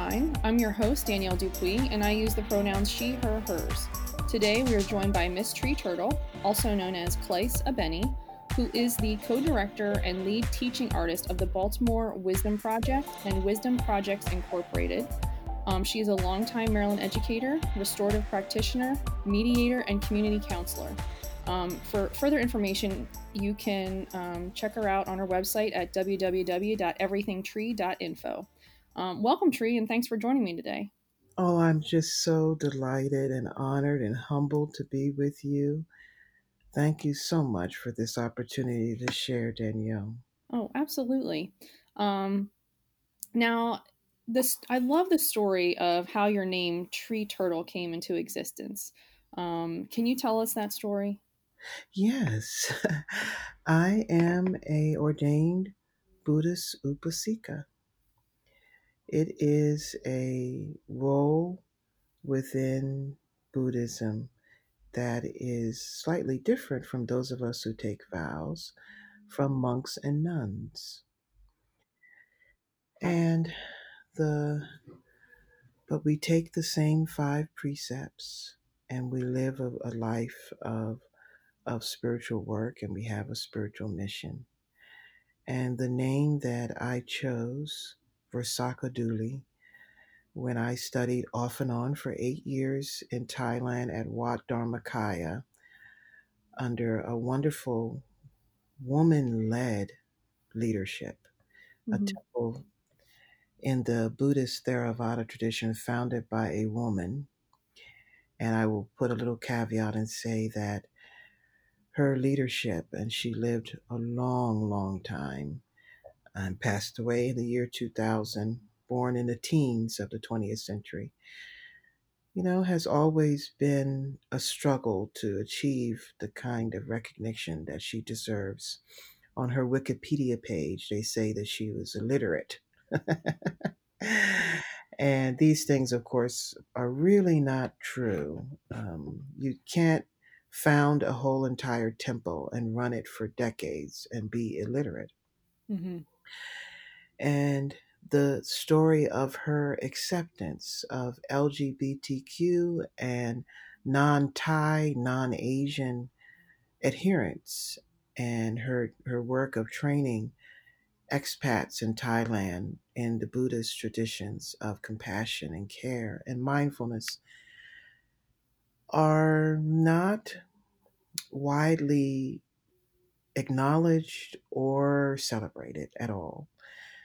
Shine. I'm your host, Danielle Dupuis, and I use the pronouns she, her, hers. Today we are joined by Miss Tree Turtle, also known as Clace Abeni, who is the co director and lead teaching artist of the Baltimore Wisdom Project and Wisdom Projects Incorporated. Um, she is a longtime Maryland educator, restorative practitioner, mediator, and community counselor. Um, for further information, you can um, check her out on her website at www.everythingtree.info. Um, welcome, Tree, and thanks for joining me today. Oh, I'm just so delighted and honored and humbled to be with you. Thank you so much for this opportunity to share, Danielle. Oh, absolutely. Um, now, this I love the story of how your name Tree Turtle came into existence. Um, can you tell us that story? Yes, I am a ordained Buddhist Upasika. It is a role within Buddhism that is slightly different from those of us who take vows from monks and nuns. And the but we take the same five precepts and we live a, a life of of spiritual work and we have a spiritual mission. And the name that I chose, Versaka Duli, when I studied off and on for eight years in Thailand at Wat Dharmakaya under a wonderful woman led leadership, a mm-hmm. temple in the Buddhist Theravada tradition founded by a woman. And I will put a little caveat and say that her leadership, and she lived a long, long time and passed away in the year 2000, born in the teens of the 20th century, you know, has always been a struggle to achieve the kind of recognition that she deserves. On her Wikipedia page, they say that she was illiterate. and these things, of course, are really not true. Um, you can't found a whole entire temple and run it for decades and be illiterate. Mm-hmm. And the story of her acceptance of LGBTQ and non Thai, non Asian adherents, and her, her work of training expats in Thailand in the Buddhist traditions of compassion and care and mindfulness are not widely acknowledged or celebrated at all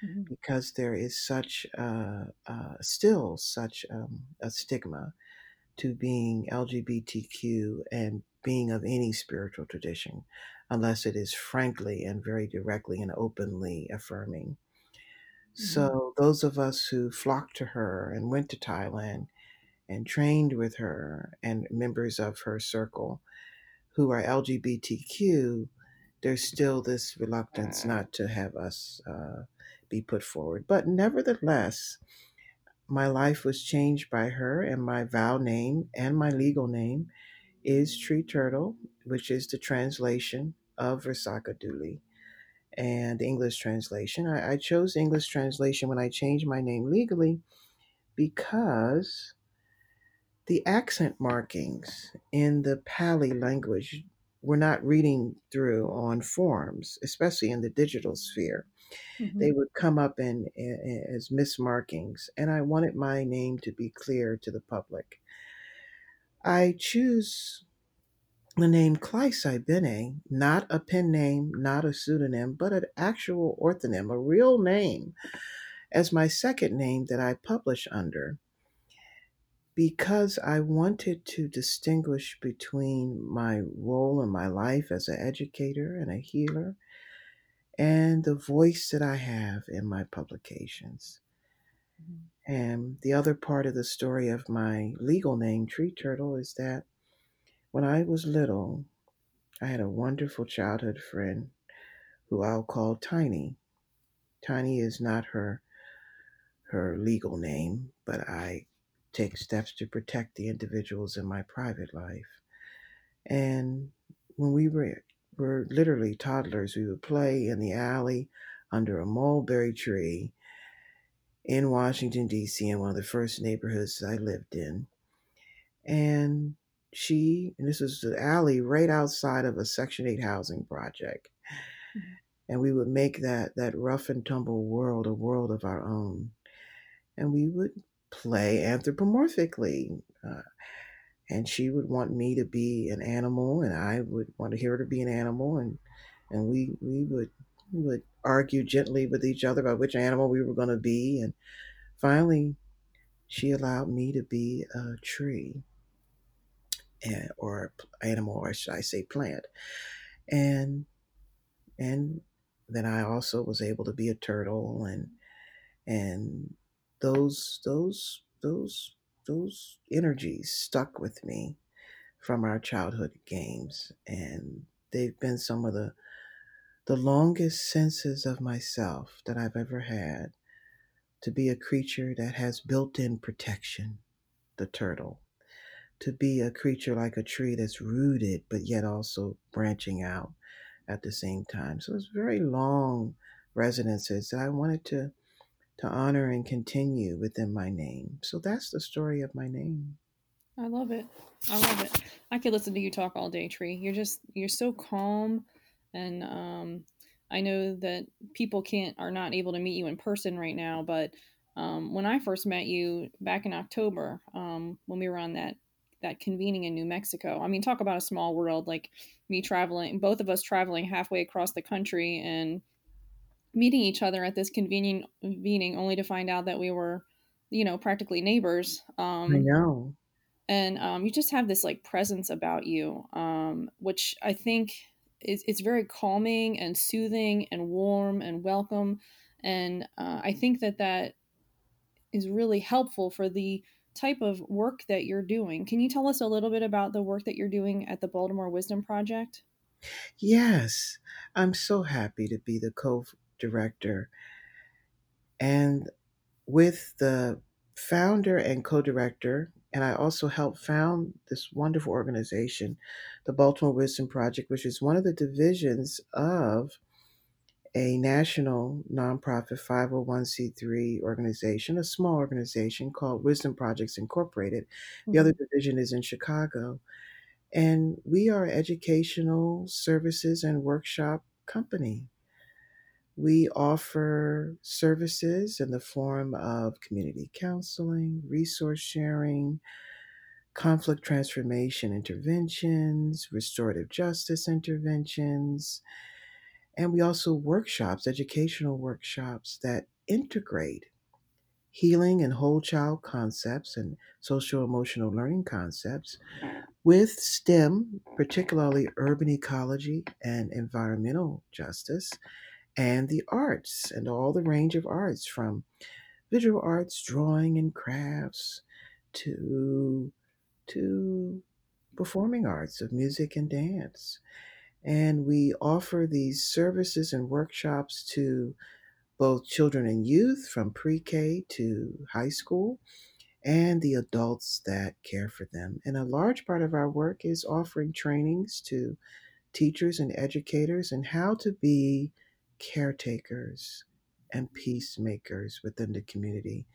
mm-hmm. because there is such uh, uh, still such um, a stigma to being LGBTQ and being of any spiritual tradition unless it is frankly and very directly and openly affirming. Mm-hmm. So, those of us who flocked to her and went to Thailand and trained with her and members of her circle who are LGBTQ, there's still this reluctance not to have us uh, be put forward. But nevertheless, my life was changed by her, and my vow name and my legal name is Tree Turtle, which is the translation of Versaka Duli and English translation. I, I chose English translation when I changed my name legally because the accent markings in the Pali language were not reading through on forms, especially in the digital sphere. Mm-hmm. They would come up in, in, as mismarkings, and I wanted my name to be clear to the public. I choose the name Clace Ibene, not a pen name, not a pseudonym, but an actual orthonym, a real name, as my second name that I publish under because I wanted to distinguish between my role in my life as an educator and a healer and the voice that I have in my publications. Mm-hmm. And the other part of the story of my legal name, Tree Turtle, is that when I was little, I had a wonderful childhood friend who I'll call Tiny. Tiny is not her her legal name, but I take steps to protect the individuals in my private life. And when we were, were literally toddlers, we would play in the alley under a mulberry tree. in Washington, D.C., in one of the first neighborhoods I lived in. And she, and this was the alley right outside of a Section 8 housing project. Mm-hmm. And we would make that, that rough and tumble world a world of our own. And we would play anthropomorphically. Uh, and she would want me to be an animal, and I would want to hear her to be an animal, and and we we would would argue gently with each other about which animal we were going to be, and finally, she allowed me to be a tree, and or animal, or should I say plant, and and then I also was able to be a turtle, and and those those those those energies stuck with me from our childhood games and they've been some of the the longest senses of myself that I've ever had to be a creature that has built-in protection the turtle to be a creature like a tree that's rooted but yet also branching out at the same time. So it's very long resonances that I wanted to to honor and continue within my name. So that's the story of my name. I love it. I love it. I could listen to you talk all day, Tree. You're just you're so calm and um I know that people can't are not able to meet you in person right now, but um, when I first met you back in October, um, when we were on that that convening in New Mexico, I mean, talk about a small world. Like me traveling, both of us traveling halfway across the country, and meeting each other at this convenient meeting only to find out that we were you know practically neighbors um i know. and um you just have this like presence about you um which i think is it's very calming and soothing and warm and welcome and uh, i think that that is really helpful for the type of work that you're doing. Can you tell us a little bit about the work that you're doing at the baltimore wisdom project? Yes. I'm so happy to be the co director. And with the founder and co director, and I also helped found this wonderful organization, the Baltimore Wisdom Project, which is one of the divisions of a national nonprofit 501c3 organization, a small organization called Wisdom Projects Incorporated. The other mm-hmm. division is in Chicago. And we are educational services and workshop company. We offer services in the form of community counseling, resource sharing, conflict transformation interventions, restorative justice interventions, and we also workshops, educational workshops that integrate healing and whole child concepts and social emotional learning concepts with STEM, particularly urban ecology and environmental justice, and the arts and all the range of arts from visual arts, drawing and crafts to to performing arts of music and dance. And we offer these services and workshops to both children and youth from pre K to high school and the adults that care for them. And a large part of our work is offering trainings to teachers and educators and how to be caretakers and peacemakers within the community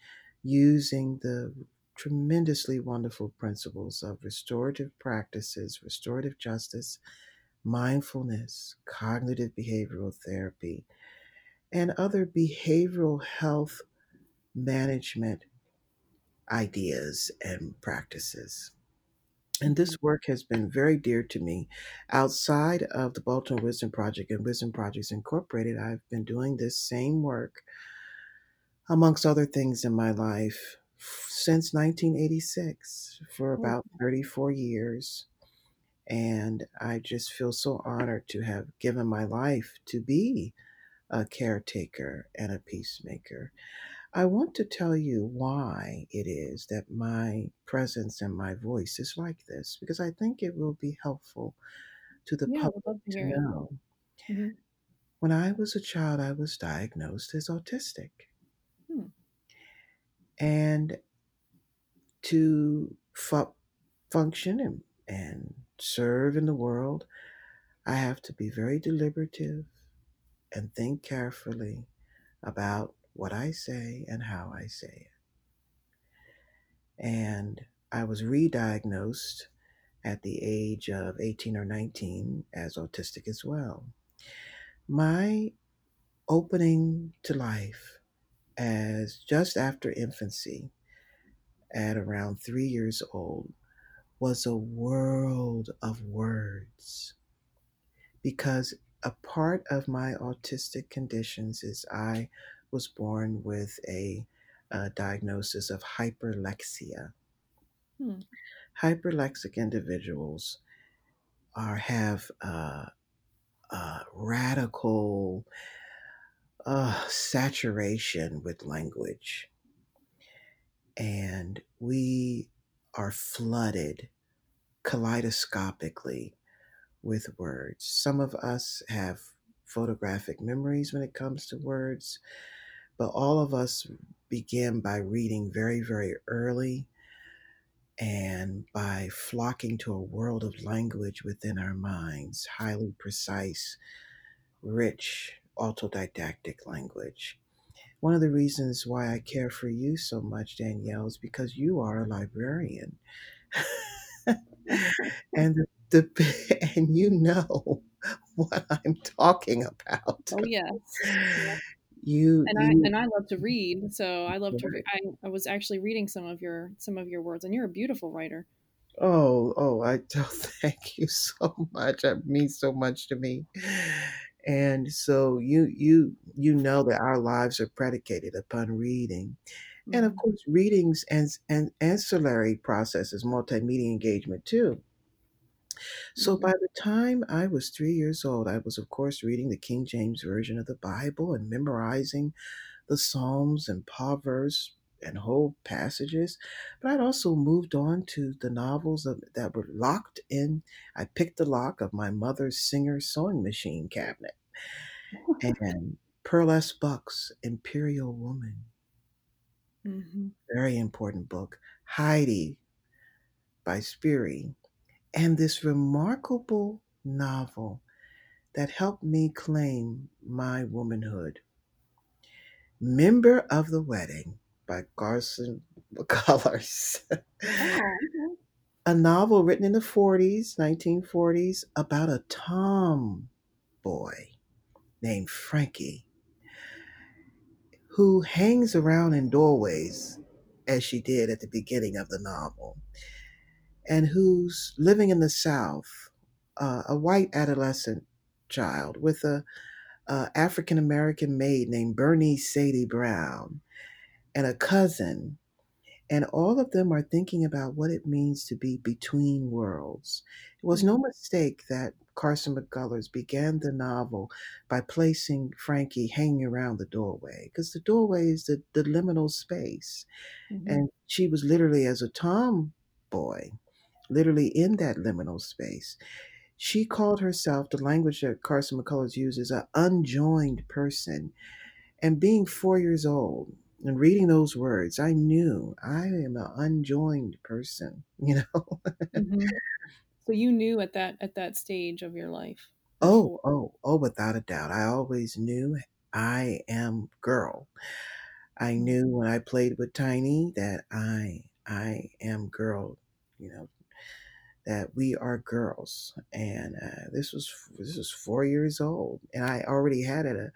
using the tremendously wonderful principles of restorative practices, restorative justice, mindfulness, cognitive behavioral therapy, and other behavioral health management ideas and practices. And this mm-hmm. work has been very dear to me. Outside of the Baltimore Wisdom Project and Wisdom Projects Incorporated, I've been doing this same work, amongst other things in my life, since 1986 for oh. about 34 years. And I just feel so honored to have given my life to be a caretaker and a peacemaker. I want to tell you why it is that my presence and my voice is like this, because I think it will be helpful to the yeah, public to, to know. Mm-hmm. When I was a child, I was diagnosed as autistic. Hmm. And to fu- function and, and serve in the world, I have to be very deliberative and think carefully about what I say and how I say it. And I was re diagnosed at the age of 18 or 19 as autistic as well. My opening to life as just after infancy at around three years old was a world of words because a part of my autistic conditions is I was born with a, a diagnosis of hyperlexia. Hmm. Hyperlexic individuals are have uh, uh, radical uh, saturation with language, and we are flooded kaleidoscopically with words. Some of us have photographic memories when it comes to words, but all of us begin by reading very, very early and by flocking to a world of language within our minds, highly precise, rich, autodidactic language. One of the reasons why I care for you so much, Danielle, is because you are a librarian. and the, the and you know what I'm talking about. Oh yes. You and you, I and I love to read, so I love to. Re- I, I was actually reading some of your some of your words, and you're a beautiful writer. Oh, oh, I oh, thank you so much. It means so much to me. And so you you you know that our lives are predicated upon reading. Mm-hmm. And of course, readings and, and ancillary processes, multimedia engagement too. So by the time I was three years old, I was, of course, reading the King James Version of the Bible and memorizing the Psalms and Proverbs and whole passages. But I'd also moved on to the novels of, that were locked in. I picked the lock of my mother's Singer sewing machine cabinet. and Pearl S. Buck's Imperial Woman. Mm-hmm. Very important book. Heidi by Spyri and this remarkable novel that helped me claim my womanhood. Member of the Wedding by Carson McCullers. A novel written in the 40s, 1940s, about a tom boy named Frankie who hangs around in doorways as she did at the beginning of the novel and who's living in the South, uh, a white adolescent child with a, a African American maid named Bernie Sadie Brown, and a cousin. And all of them are thinking about what it means to be between worlds. It was no mistake that Carson McCullers began the novel by placing Frankie hanging around the doorway, because the doorway is the, the liminal space. Mm-hmm. And she was literally, as a tomboy, literally in that liminal space. She called herself, the language that Carson McCullers uses, an unjoined person. And being four years old and reading those words, I knew I am an unjoined person, you know. mm-hmm. So you knew at that at that stage of your life. Oh, oh, oh, without a doubt. I always knew I am girl. I knew when I played with Tiny that I I am girl, you know, that we are girls, and uh, this was this was four years old, and I already had a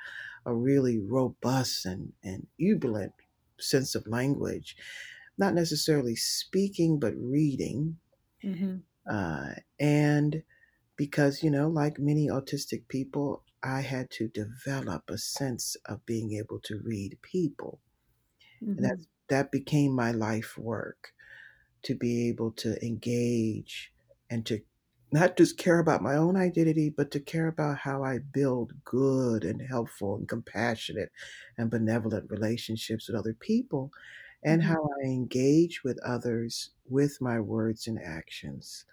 a really robust and and jubilant sense of language, not necessarily speaking but reading, mm-hmm. uh, and because you know, like many autistic people, I had to develop a sense of being able to read people, mm-hmm. and that that became my life work to be able to engage and to not just care about my own identity, but to care about how I build good and helpful and compassionate and benevolent relationships with other people, and mm-hmm. how I engage with others with my words and actions,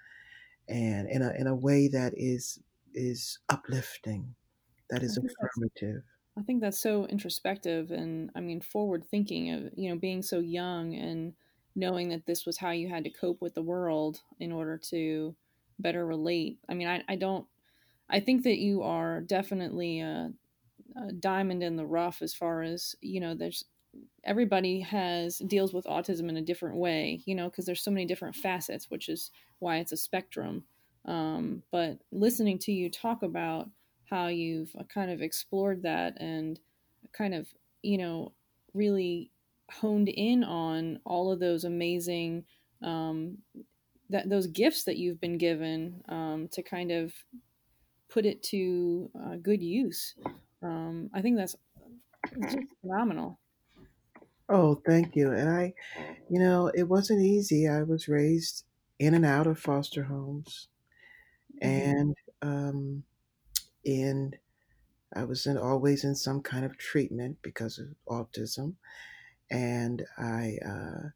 and in a in a way that is is uplifting, that is affirmative. I think that's so introspective and I mean forward thinking of you know being so young and knowing that this was how you had to cope with the world in order to better relate. I mean, I, I don't, I think that you are definitely, uh, a diamond in the rough as far as you know there's everybody has deals with autism in a different way you know because there's so many different facets which is why it's a spectrum um, but listening to you talk about how you've uh, kind of explored that and kind of you know really honed in on all of those amazing um, that those gifts that you've been given um, to kind of put it to uh, good use. Um, I think that's just phenomenal. Oh, thank you. And I, you know, it wasn't easy. I was raised in and out of foster homes, Mm-hmm. and um, in I was in, always in some kind of treatment because of autism, and I uh,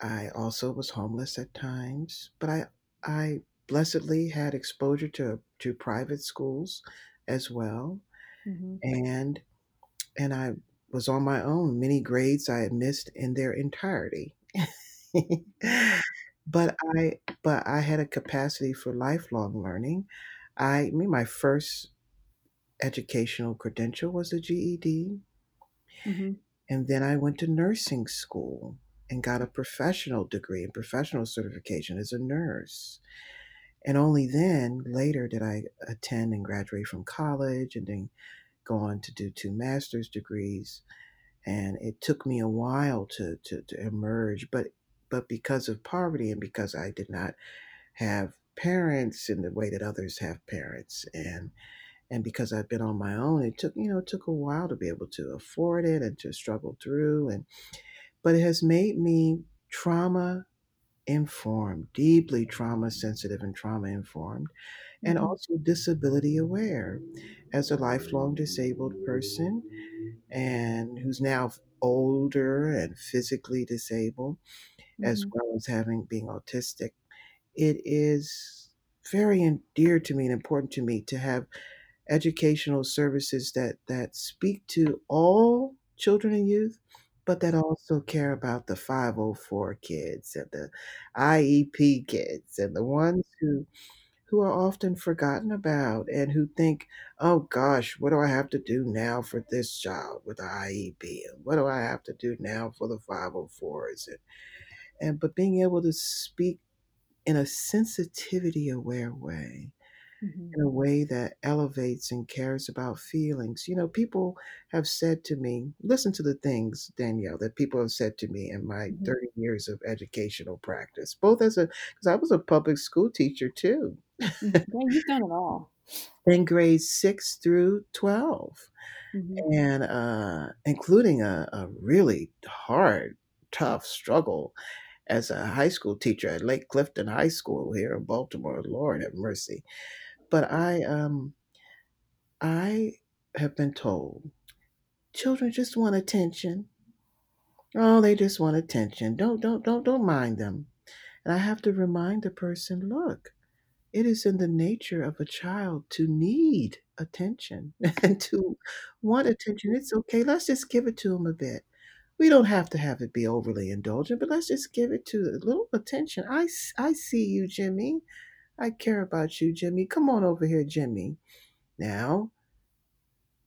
I also was homeless at times. But I I blessedly had exposure to to private schools as well, Mm-hmm. and and I was on my own. Many grades I had missed in their entirety. but I but I had a capacity for lifelong learning. I, I mean my first educational credential was a GED, Mm-hmm. And then I went to nursing school and got a professional degree and professional certification as a nurse. And only then later did I attend and graduate from college and then go on to do two master's degrees and it took me a while to, to, to emerge but but because of poverty and because i did not have parents in the way that others have parents and and because i've been on my own it took you know it took a while to be able to afford it and to struggle through and but it has made me trauma informed deeply trauma sensitive and trauma informed and Mm-hmm. also disability aware as a lifelong disabled person and who's now older and physically disabled, as Mm-hmm. well as having being autistic, it is very dear to me and important to me to have educational services that that speak to all children and youth, but that also care about the 504 kids and the IEP kids and the ones who who are often forgotten about and who think, oh gosh, what do I have to do now for this child with the IEP? And what do I have to do now for the 504s? And, and but being able to speak in a sensitivity aware way, Mm-hmm. in a way that elevates and cares about feelings. You know, people have said to me, listen to the things, Danielle, that people have said to me in my Mm-hmm. 30 years of educational practice, both as a, because I was a public school teacher too Mm-hmm. You've done it all. in grades 6 through 12 Mm-hmm. and uh, including a, a really hard tough struggle as a high school teacher at lake clifton high school here in baltimore lord have mercy but i um i have been told children just want attention oh they just want attention don't don't don't don't mind them and i have to remind the person look It is in the nature of a child to need attention and to want attention. It's okay. Let's just give it to them a bit. We don't have to have it be overly indulgent, but let's just give it to a little attention. I, see you, Jimmy. I care about you, Jimmy. Come on over here, Jimmy. Now,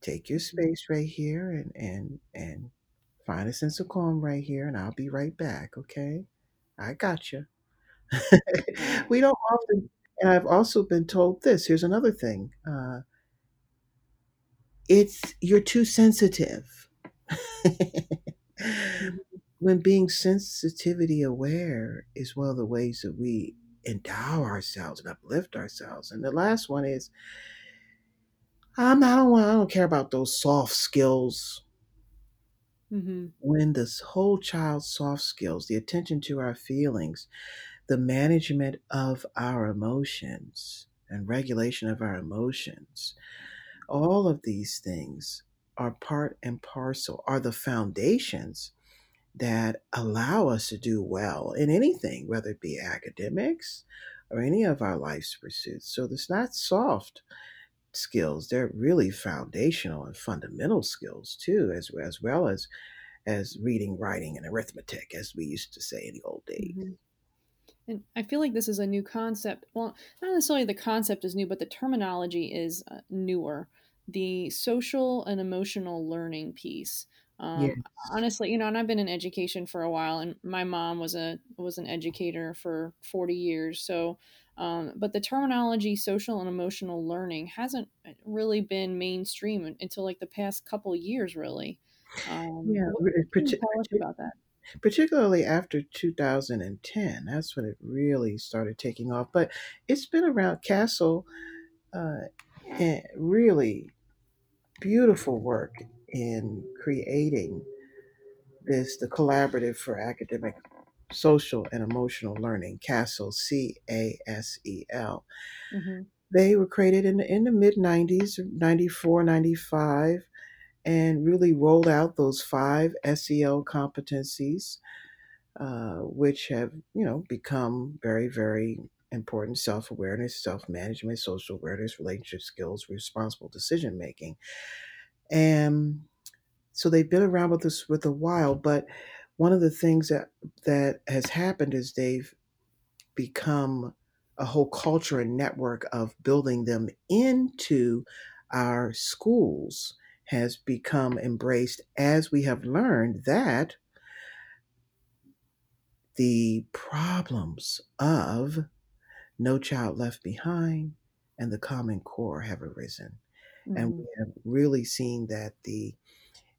take your space right here and and and find a sense of calm right here, and I'll be right back. Okay? I got you. we don't often, and I've also been told this. Here's another thing. Uh, it's you're too sensitive. Mm-hmm. when being sensitivity aware is one of the ways that we endow ourselves and uplift ourselves. And the last one is I'm I don't want I don't care about those soft skills. Mm-hmm. When this whole child's soft skills, the attention to our feelings, the management of our emotions and regulation of our emotions, all of these things are part and parcel, are the foundations that allow us to do well in anything, whether it be academics or any of our life's pursuits. So it's not soft skills; they're really foundational and fundamental skills too, as as well as as reading, writing, and arithmetic, as we used to say in the old days. Mm-hmm. And I feel like this is a new concept. Well, not necessarily the concept is new, but the terminology is uh, newer. the social and emotional learning piece. Um, Yes. honestly, you know, and I've been in education for a while, and my mom was a was an educator for forty years. So, um, but the terminology social and emotional learning hasn't really been mainstream until like the past couple years, really. Um, Yeah, what you tell us about that? particularly after 2010. That's when it really started taking off. But it's been around. CASEL, uh, eh, really beautiful work in creating this, the collaborative for academic, social, and emotional learning. CASEL, C A S E L. Mm-hmm. They were created in the, in the mid 90s, 94, 95, and really rolled out those five SEL competencies uh, which have you know become very very important self-awareness self-management social awareness relationship skills responsible decision making and so they've been around with us with a while but one of the things that that has happened is they've become a whole culture and network of building them into our schools has become embraced as we have learned that the problems of No Child Left Behind and the Common Core have arisen. And Mm-hmm. we have really seen that the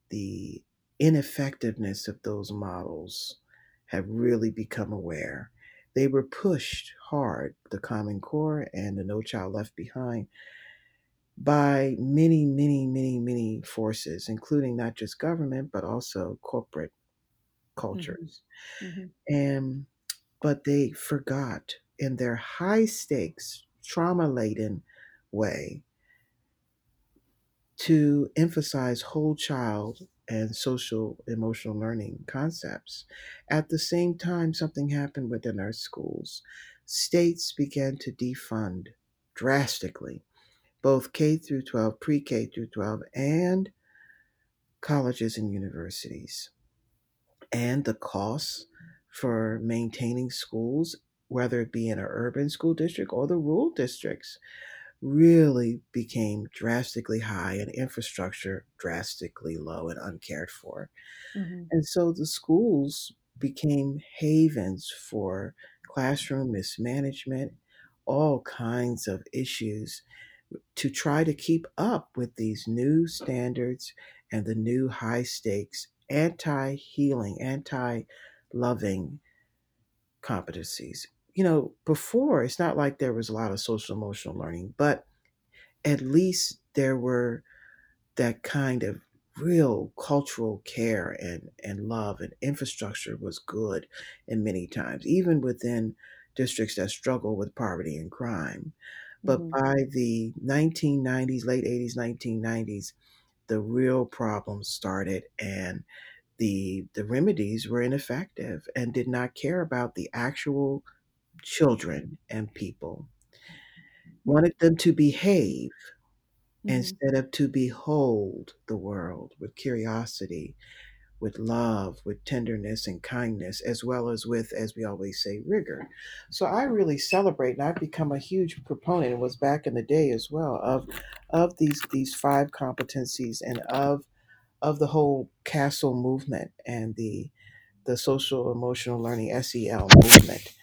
the ineffectiveness of those models have really become aware. They were pushed hard, the Common Core and the No Child Left Behind, by many, many, many, many forces, including not just government, but also corporate cultures. Mm-hmm. And but they forgot in their high stakes, trauma laden way to emphasize whole child and social emotional learning concepts. At the same time, something happened within our schools. States began to defund drastically both K through 12, pre K through 12, and colleges and universities. And the costs for maintaining schools, whether it be in an urban school district or the rural districts, really became drastically high and infrastructure drastically low and uncared for. Mm-hmm. And so the schools became havens for classroom mismanagement, all kinds of issues to try to keep up with these new standards and the new high stakes anti healing, anti loving competencies. You know, before it's not like there was a lot of social emotional learning, but at least there were that kind of real cultural care and, and love and infrastructure was good in many times, even within districts that struggle with poverty and crime. But Mm-hmm. by the 1990s, late 80s, 1990s, the real problems started and the the remedies were ineffective and did not care about the actual children and people. Wanted them to behave Mm-hmm. instead of to behold the world with curiosity, with love, with tenderness and kindness, as well as with, as we always say, rigor. So I really celebrate, and I've become a huge proponent, and was back in the day as well, of of these these five competencies and of of the whole CASEL movement and the the social emotional learning SEL movement.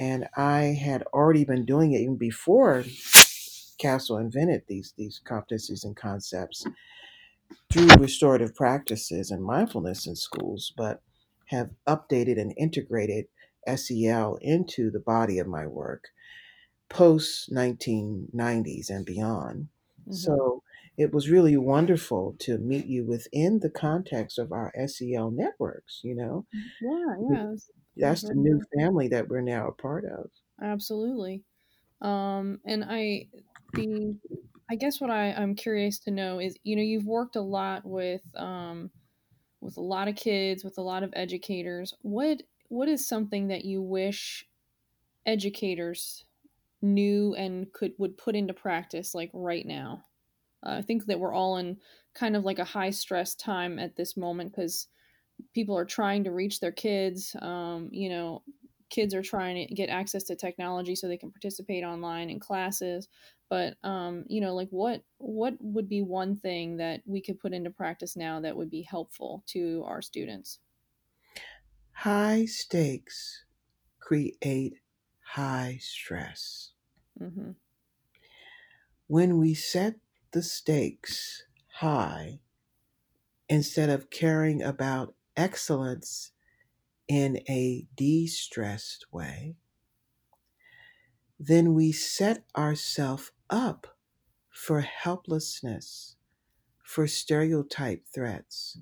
And I had already been doing it even before CASEL invented these these competencies and concepts through restorative practices and mindfulness in schools, but have updated and integrated SEL into the body of my work post 1990s and beyond. Mm-hmm. So it was really wonderful to meet you within the context of our SEL networks, you know. Yeah, yeah. That's the new family that we're now a part of. Absolutely. Um, and I, the, I guess what I, I'm curious to know is, you know, you've worked a lot with, um, with a lot of kids, with a lot of educators. What, what is something that you wish educators knew and could would put into practice like right now? Uh, I think that we're all in kind of like a high stress time at this moment because people are trying to reach their kids. Um, you know, kids are trying to get access to technology so they can participate online in classes but um, you know like what what would be one thing that we could put into practice now that would be helpful to our students high stakes create high stress mm-hmm. when we set the stakes high instead of caring about excellence in a de stressed way, then we set ourselves up for helplessness, for stereotype threats,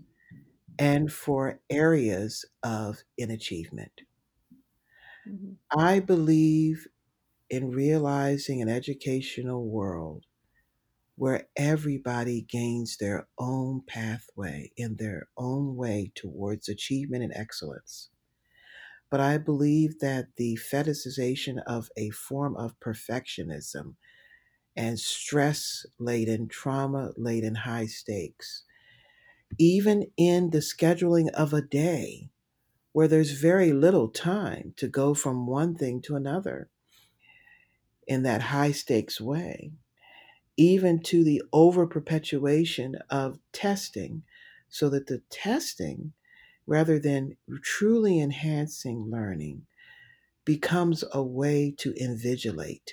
and for areas of inachievement. Mm-hmm. I believe in realizing an educational world where everybody gains their own pathway in their own way towards achievement and excellence. But I believe that the fetishization of a form of perfectionism and stress laden, trauma laden high stakes, even in the scheduling of a day where there's very little time to go from one thing to another in that high stakes way, even to the over perpetuation of testing, so that the testing rather than truly enhancing learning, becomes a way to invigilate,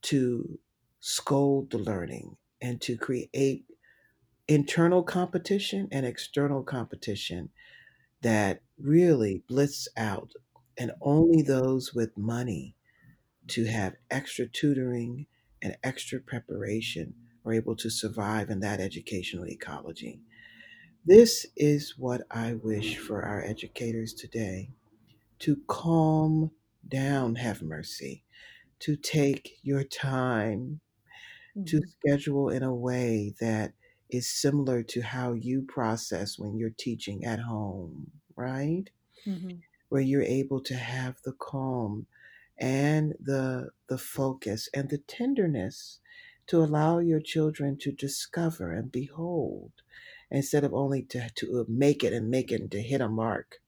to scold the learning, and to create internal competition and external competition that really blitz out. And only those with money to have extra tutoring and extra preparation are able to survive in that educational ecology. This is what I wish for our educators today to calm down, have mercy, to take your time, to Mm-hmm. schedule in a way that is similar to how you process when you're teaching at home, right? Mm-hmm. Where you're able to have the calm and the the focus and the tenderness to allow your children to discover and behold instead of only to, to make it and make it and to hit a mark.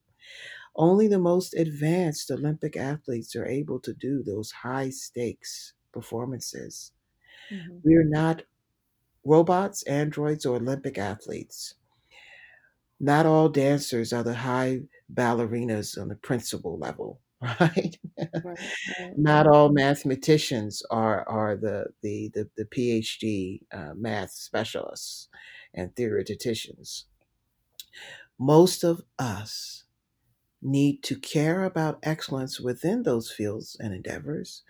Only the most advanced Olympic athletes are able to do those high stakes performances. Mm-hmm. We're not robots, androids, or Olympic athletes. Not all dancers are the high ballerinas on the principal level, right? right, right. Not all mathematicians are are the the the, the PhD uh, math specialists and theoreticians. Most of us need to care about excellence within those fields and endeavors,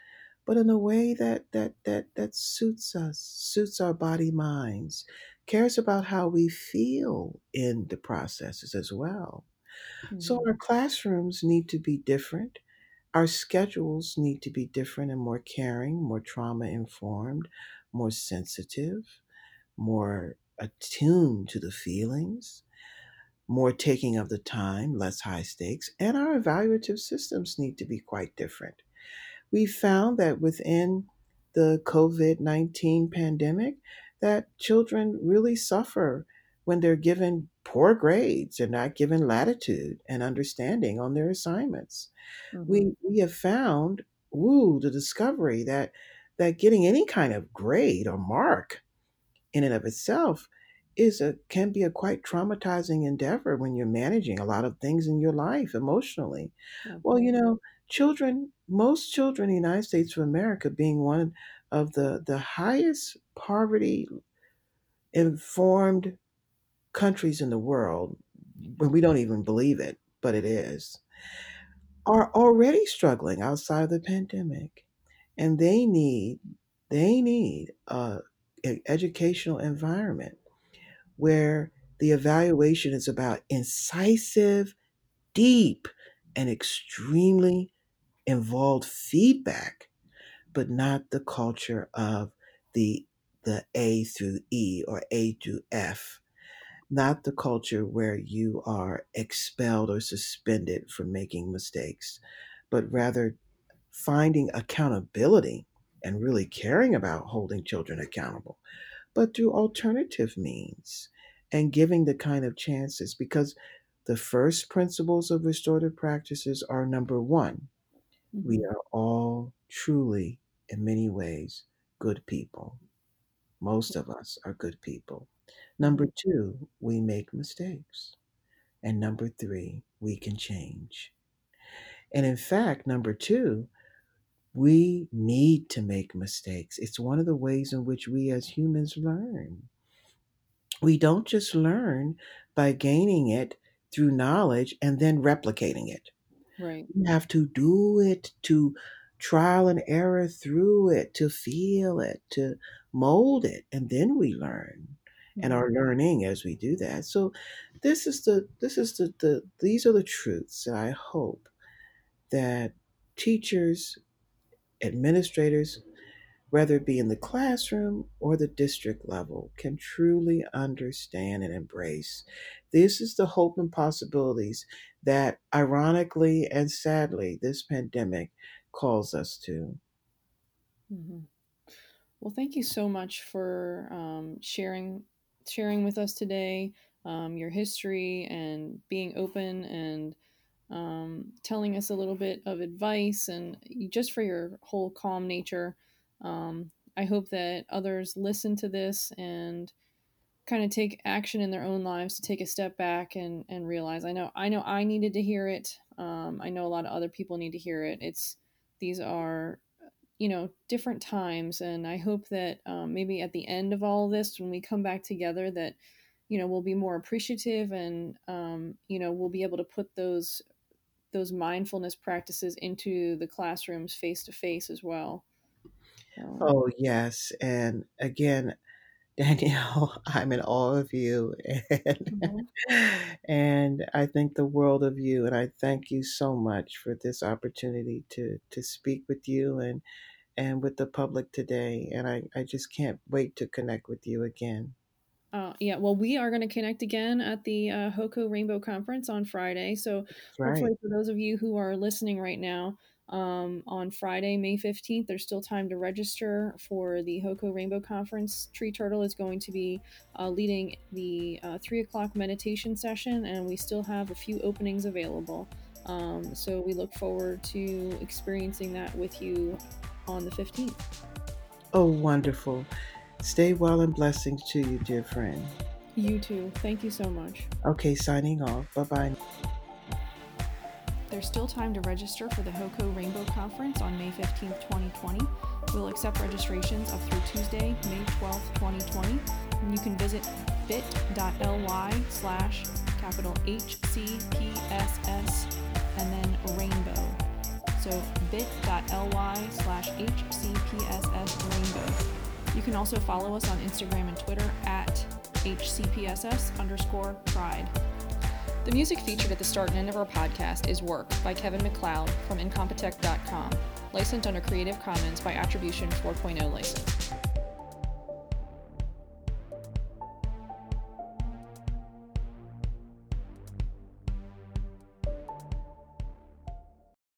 but in a way that that that that suits us, suits our body minds, cares about how we feel in the processes as well. So Mm-hmm. our classrooms need to be different. Our schedules need to be different and more caring, more trauma informed, more sensitive, more attuned to the feelings more taking of the time, less high stakes, and our evaluative systems need to be quite different. We found that within the COVID-19 pandemic that children really suffer when they're given poor grades and not given latitude and understanding on their assignments. Mm-hmm. We we have found, woo, the discovery that that getting any kind of grade or mark in and of itself is a can be a quite traumatizing endeavor when you're managing a lot of things in your life emotionally. Well, you know, children, most children in the United States of America being one of the the highest poverty informed countries in the world, when we don't even believe it, but it is, are already struggling outside of the pandemic, and they need they need a, an educational environment where the evaluation is about incisive, deep, and extremely involved feedback, but not the culture of the the A through E or A through F, not the culture where you are expelled or suspended for making mistakes, but rather finding accountability and really caring about holding children accountable but through alternative means and giving the kind of chances because the first principles of restorative practices are number one Mm-hmm. We are all truly, in many ways, good people. Most of us are good people. Number two, we make mistakes. And number three, we can change. And in fact, number two, we need to make mistakes. It's one of the ways in which we as humans learn. We don't just learn by gaining it through knowledge and then replicating it. Right. We have to do it to trial and error through it, to feel it, to mold it, and then we learn and are mm-hmm. learning as we do that. So this is the this is the, the these are the truths I hope that teachers administrators, whether it be in the classroom or the district level, can truly understand and embrace. This is the hope and possibilities that, ironically and sadly, this pandemic calls us to. Mm-hmm. Well, thank you so much for um, sharing sharing with us today um, your history and being open and um, telling us a little bit of advice and just for your whole calm nature. Um, I hope that others listen to this and kind of take action in their own lives to take a step back and, and realize I know I know I needed to hear it. Um, I know a lot of other people need to hear it. It's these are you know different times and I hope that um, maybe at the end of all of this when we come back together that you know we'll be more appreciative and um, you know we'll be able to put those those mindfulness practices into the classrooms face to face as well. Um, oh, yes. And again, Danielle, I'm in awe of you and mm-hmm. and I think the world of you and I thank you so much for this opportunity to to speak with you and and with the public today and I, I just can't wait to connect with you again. Uh, yeah, well, we are going to connect again at the uh, HOCO Rainbow Conference on Friday. So, right. hopefully, for those of you who are listening right now, um, on Friday, May 15th, there's still time to register for the HOCO Rainbow Conference. Tree Turtle is going to be uh, leading the uh, 3 o'clock meditation session, and we still have a few openings available. Um, so, we look forward to experiencing that with you on the 15th. Oh, wonderful. Stay well and blessings to you, dear friend. You too. Thank you so much. Okay, signing off. Bye bye. There's still time to register for the HOCO Rainbow Conference on May 15th, 2020. We'll accept registrations up through Tuesday, May 12th, 2020. And you can visit bit.ly slash capital HCPSS and then rainbow. So bit.ly slash HCPSS rainbow. You can also follow us on Instagram and Twitter at HCPSS underscore pride. The music featured at the start and end of our podcast is Work by Kevin MacLeod from Incompetech.com, licensed under Creative Commons by Attribution 4.0 license.